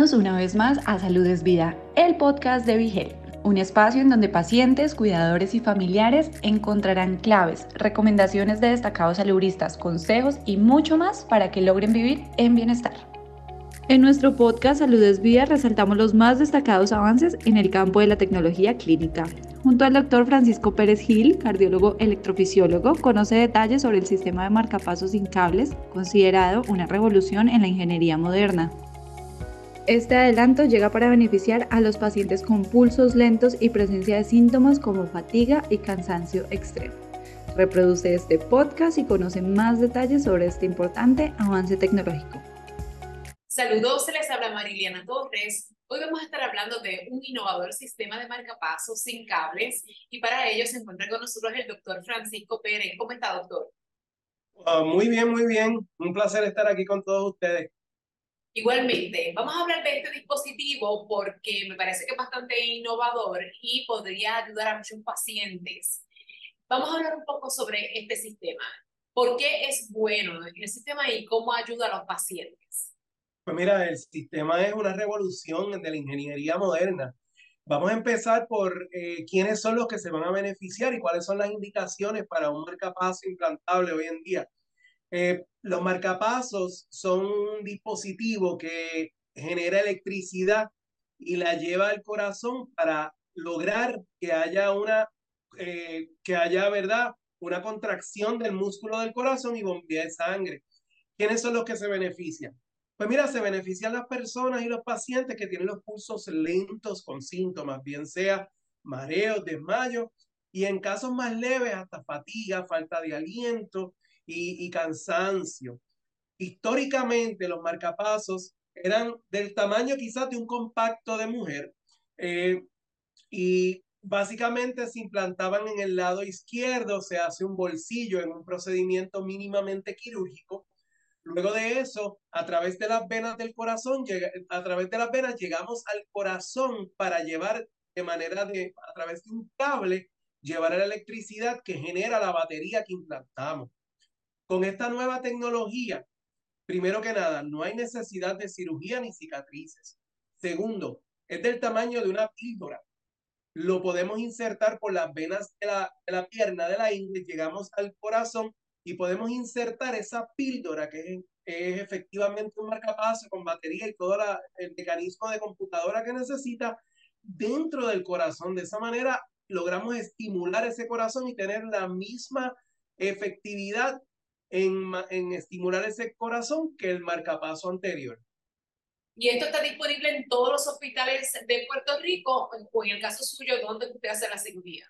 Una vez más a Salud es Vida, el podcast de Vigel, un espacio en donde pacientes, cuidadores y familiares encontrarán claves, recomendaciones de destacados saludistas, consejos y mucho más para que logren vivir en bienestar. En nuestro podcast Salud es Vida resaltamos los más destacados avances en el campo de la tecnología clínica. Junto al doctor Francisco Pérez Gil, cardiólogo electrofisiólogo, conoce detalles sobre el sistema de marcapasos sin cables, considerado una revolución en la ingeniería moderna. Este adelanto llega para beneficiar a los pacientes con pulsos lentos y presencia de síntomas como fatiga y cansancio extremo. Reproduce este podcast y conoce más detalles sobre este importante avance tecnológico. Saludos, se les habla Mariliana Torres. Hoy vamos a estar hablando de un innovador sistema de marcapasos sin cables y para ello se encuentra con nosotros el doctor Francisco Pérez. ¿Cómo está, doctor? Ah, muy bien, muy bien. Un placer estar aquí con todos ustedes. Igualmente, vamos a hablar de este dispositivo porque me parece que es bastante innovador y podría ayudar a muchos pacientes. Vamos a hablar un poco sobre este sistema. ¿Por qué es bueno el sistema y cómo ayuda a los pacientes? Pues mira, el sistema es una revolución de la ingeniería moderna. Vamos a empezar por eh, quiénes son los que se van a beneficiar y cuáles son las indicaciones para un marcapaso implantable hoy en día. Eh, los marcapasos son un dispositivo que genera electricidad y la lleva al corazón para lograr que haya una, eh, que haya, ¿verdad? Una contracción del músculo del corazón y bombea de sangre. ¿Quiénes son los que se benefician? Pues mira, se benefician las personas y los pacientes que tienen los pulsos lentos con síntomas, bien sea mareos, desmayo, y en casos más leves hasta fatiga, falta de aliento, y, cansancio. Históricamente los marcapasos eran del tamaño quizás de un compacto de mujer eh, y básicamente se implantaban en el lado izquierdo, se hace un bolsillo en un procedimiento mínimamente quirúrgico. Luego de eso, a través de las venas del corazón, a través de las venas llegamos al corazón para llevar de manera de, a través de un cable, llevar la electricidad que genera la batería que implantamos. Con esta nueva tecnología, primero que nada, no hay necesidad de cirugía ni cicatrices. Segundo, es del tamaño de una píldora. Lo podemos insertar por las venas de la, pierna de la ingle, llegamos al corazón y podemos insertar esa píldora que es, efectivamente un marcapaso con batería y todo el mecanismo de computadora que necesita dentro del corazón. De esa manera logramos estimular ese corazón y tener la misma efectividad en, estimular ese corazón que el marcapaso anterior. ¿Y esto está disponible en todos los hospitales de Puerto Rico o en el caso suyo, dónde usted hace la cirugía?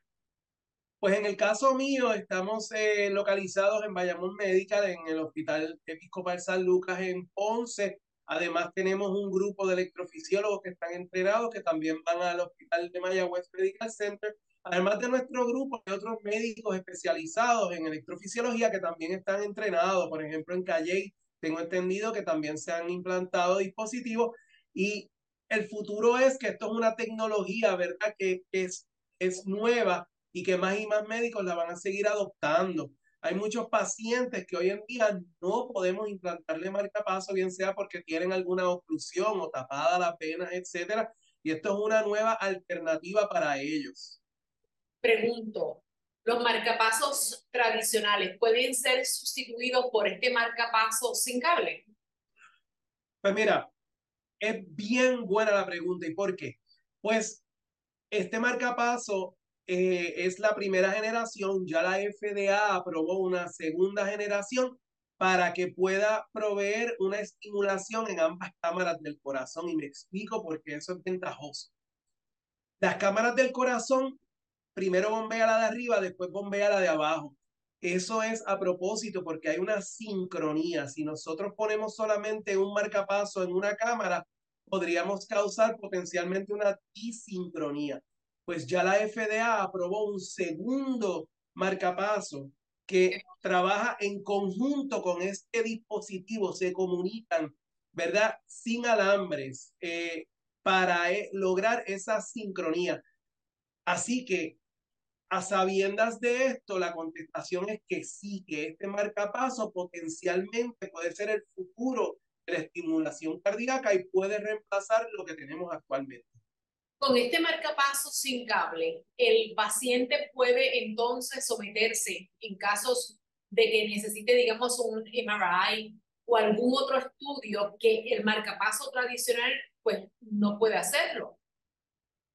Pues en el caso mío, estamos eh, localizados en Bayamón Médica, en el Hospital Episcopal San Lucas en Ponce. Además, tenemos un grupo de electrofisiólogos que están entrenados, que también van al Hospital de Mayagüez Medical Center Además de nuestro grupo, hay otros médicos especializados en electrofisiología que también están entrenados. Por ejemplo, en Calle tengo entendido que también se han implantado dispositivos y el futuro es que esto es una tecnología, ¿verdad? Que es, es nueva y que más y más médicos la van a seguir adoptando. Hay muchos pacientes que hoy en día no podemos implantarle marcapaso, bien sea porque tienen alguna oclusión o tapada la pena, etcétera. Y esto es una nueva alternativa para ellos pregunto, ¿los marcapasos tradicionales pueden ser sustituidos por este marcapaso sin cable? Pues mira, es bien buena la pregunta. ¿Y por qué? Pues este marcapaso eh, es la primera generación, ya la FDA aprobó una segunda generación para que pueda proveer una estimulación en ambas cámaras del corazón. Y me explico por qué eso es ventajoso. Las cámaras del corazón primero bombea la de arriba, después bombea la de abajo. Eso es a propósito porque hay una sincronía. Si nosotros ponemos solamente un marcapaso en una cámara, podríamos causar potencialmente una disincronía. Pues ya la FDA aprobó un segundo marcapaso que trabaja en conjunto con este dispositivo, se comunican, ¿verdad? Sin alambres eh, para eh, lograr esa sincronía. Así que a sabiendas de esto, la contestación es que sí, que este marcapaso potencialmente puede ser el futuro de la estimulación cardíaca y puede reemplazar lo que tenemos actualmente. Con este marcapaso sin cable, el paciente puede entonces someterse en casos de que necesite, digamos, un MRI o algún otro estudio que el marcapaso tradicional pues no puede hacerlo.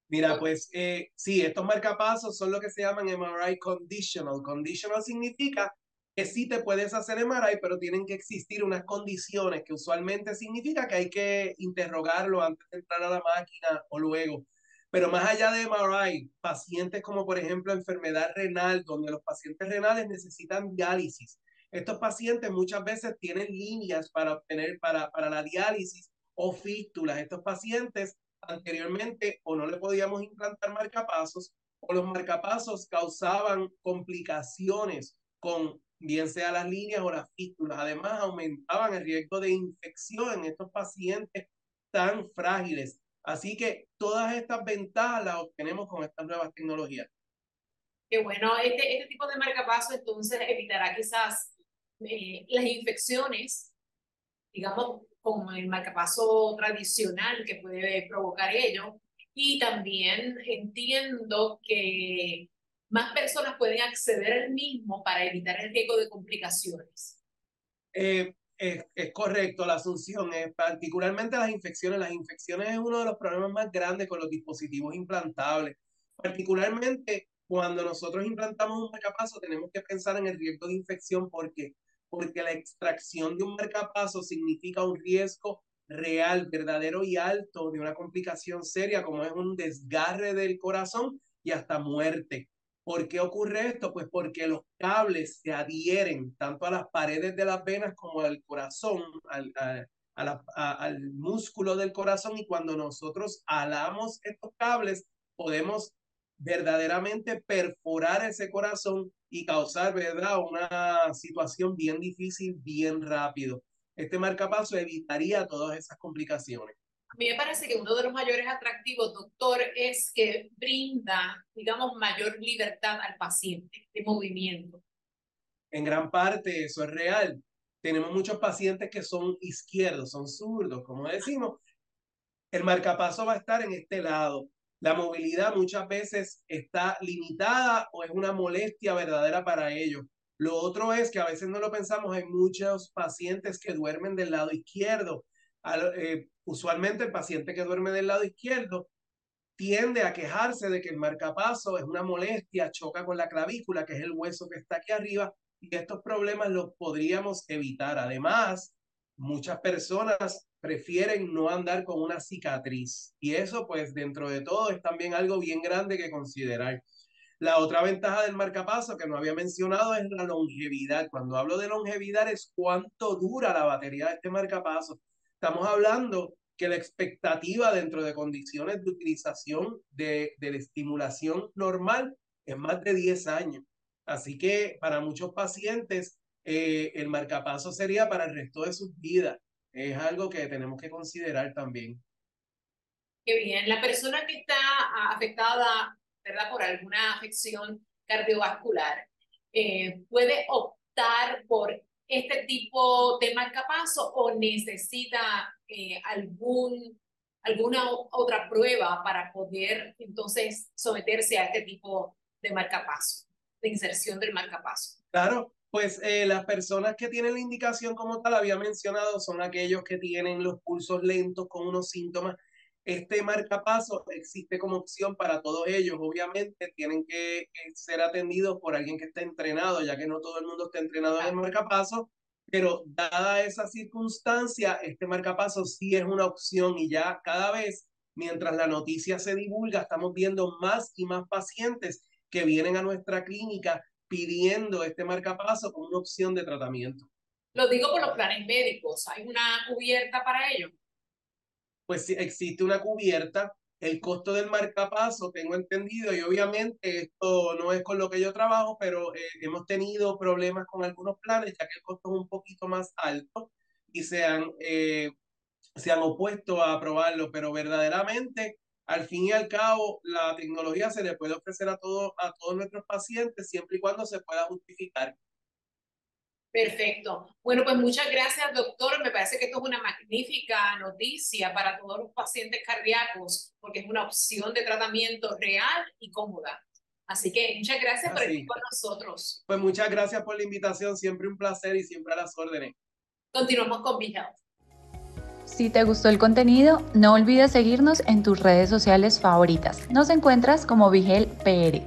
Mira, pues eh, sí, estos marcapasos son lo que se llaman MRI conditional. Conditional significa que sí te puedes hacer MRI, pero tienen que existir unas condiciones que usualmente significa que hay que interrogarlo antes de entrar a la máquina o luego. Pero más allá de MRI, pacientes como por ejemplo enfermedad renal, donde los pacientes renales necesitan diálisis. Estos pacientes muchas veces tienen líneas para obtener para, para la diálisis o fístulas. Estos pacientes anteriormente o no le podíamos implantar marcapasos o los marcapasos causaban complicaciones con bien sea las líneas o las fístulas. Además, aumentaban el riesgo de infección en estos pacientes tan frágiles. Así que todas estas ventajas las obtenemos con estas nuevas tecnologías. Qué bueno, este, este tipo de marcapaso entonces evitará quizás eh, las infecciones, digamos, como el marcapaso tradicional que puede provocar ello. Y también entiendo que más personas pueden acceder al mismo para evitar el riesgo de complicaciones. Eh, es, es, correcto la asunción, es particularmente las infecciones. Las infecciones es uno de los problemas más grandes con los dispositivos implantables. Particularmente cuando nosotros implantamos un marcapaso tenemos que pensar en el riesgo de infección porque porque la extracción de un marcapaso significa un riesgo real, verdadero y alto de una complicación seria como es un desgarre del corazón y hasta muerte. ¿Por qué ocurre esto? Pues porque los cables se adhieren tanto a las paredes de las venas como al corazón, al, al músculo del corazón y cuando nosotros alamos estos cables podemos verdaderamente perforar ese corazón y causar, ¿verdad?, una situación bien difícil, bien rápido. Este marcapaso evitaría todas esas complicaciones. A mí me parece que uno de los mayores atractivos, doctor, es que brinda, digamos, mayor libertad al paciente de movimiento. En gran parte eso es real. Tenemos muchos pacientes que son izquierdos, son zurdos, como decimos. El marcapaso va a estar en este lado la movilidad muchas veces está limitada o es una molestia verdadera para ellos. Lo otro es que a veces no lo pensamos, hay muchos pacientes que duermen del lado izquierdo. Eh, usualmente el paciente que duerme del lado izquierdo tiende a quejarse de que el marcapaso es una molestia, choca con la clavícula, que es el hueso que está aquí arriba, y estos problemas los podríamos evitar. Además, muchas personas prefieren no andar con una cicatriz. Y eso, pues, dentro de todo, es también algo bien grande que considerar. La otra ventaja del marcapaso que no había mencionado es la longevidad. Cuando hablo de longevidad es cuánto dura la batería de este marcapaso. Estamos hablando que la expectativa dentro de condiciones de utilización de, de la estimulación normal es más de 10 años. Así que para muchos pacientes eh, el marcapaso sería para el resto de sus vidas. Es algo que tenemos que considerar también. Qué bien. La persona que está afectada, ¿verdad? Por alguna afección cardiovascular, eh, ¿puede optar por este tipo de marcapaso o necesita eh, algún, alguna otra prueba para poder entonces someterse a este tipo de marcapaso, de inserción del marcapaso? Claro, pues eh, las personas que tienen la indicación como tal, había mencionado, son aquellos que tienen los pulsos lentos con unos síntomas. Este marcapaso existe como opción para todos ellos. Obviamente tienen que ser atendidos por alguien que esté entrenado, ya que no todo el mundo está entrenado en el marcapaso, pero dada esa circunstancia, este marcapaso sí es una opción y ya cada vez, mientras la noticia se divulga, estamos viendo más y más pacientes que vienen a nuestra clínica pidiendo este marcapaso como una opción de tratamiento. Lo digo por los planes médicos. ¿Hay una cubierta para ello? Pues sí, existe una cubierta. El costo del marcapaso, tengo entendido, y obviamente esto no es con lo que yo trabajo, pero eh, hemos tenido problemas con algunos planes, ya que el costo es un poquito más alto y se han, eh, se han opuesto a aprobarlo, pero verdaderamente al fin y al cabo, la tecnología se le puede ofrecer a, todo, a todos nuestros pacientes siempre y cuando se pueda justificar. Perfecto. Bueno, pues muchas gracias, doctor. Me parece que esto es una magnífica noticia para todos los pacientes cardíacos, porque es una opción de tratamiento real y cómoda. Así que muchas gracias por estar con nosotros. Pues muchas gracias por la invitación, siempre un placer y siempre a las órdenes. Continuamos con Health. Si te gustó el contenido, no olvides seguirnos en tus redes sociales favoritas. Nos encuentras como Vigel PR.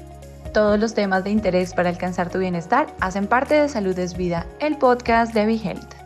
Todos los temas de interés para alcanzar tu bienestar hacen parte de Salud es Vida, el podcast de Health.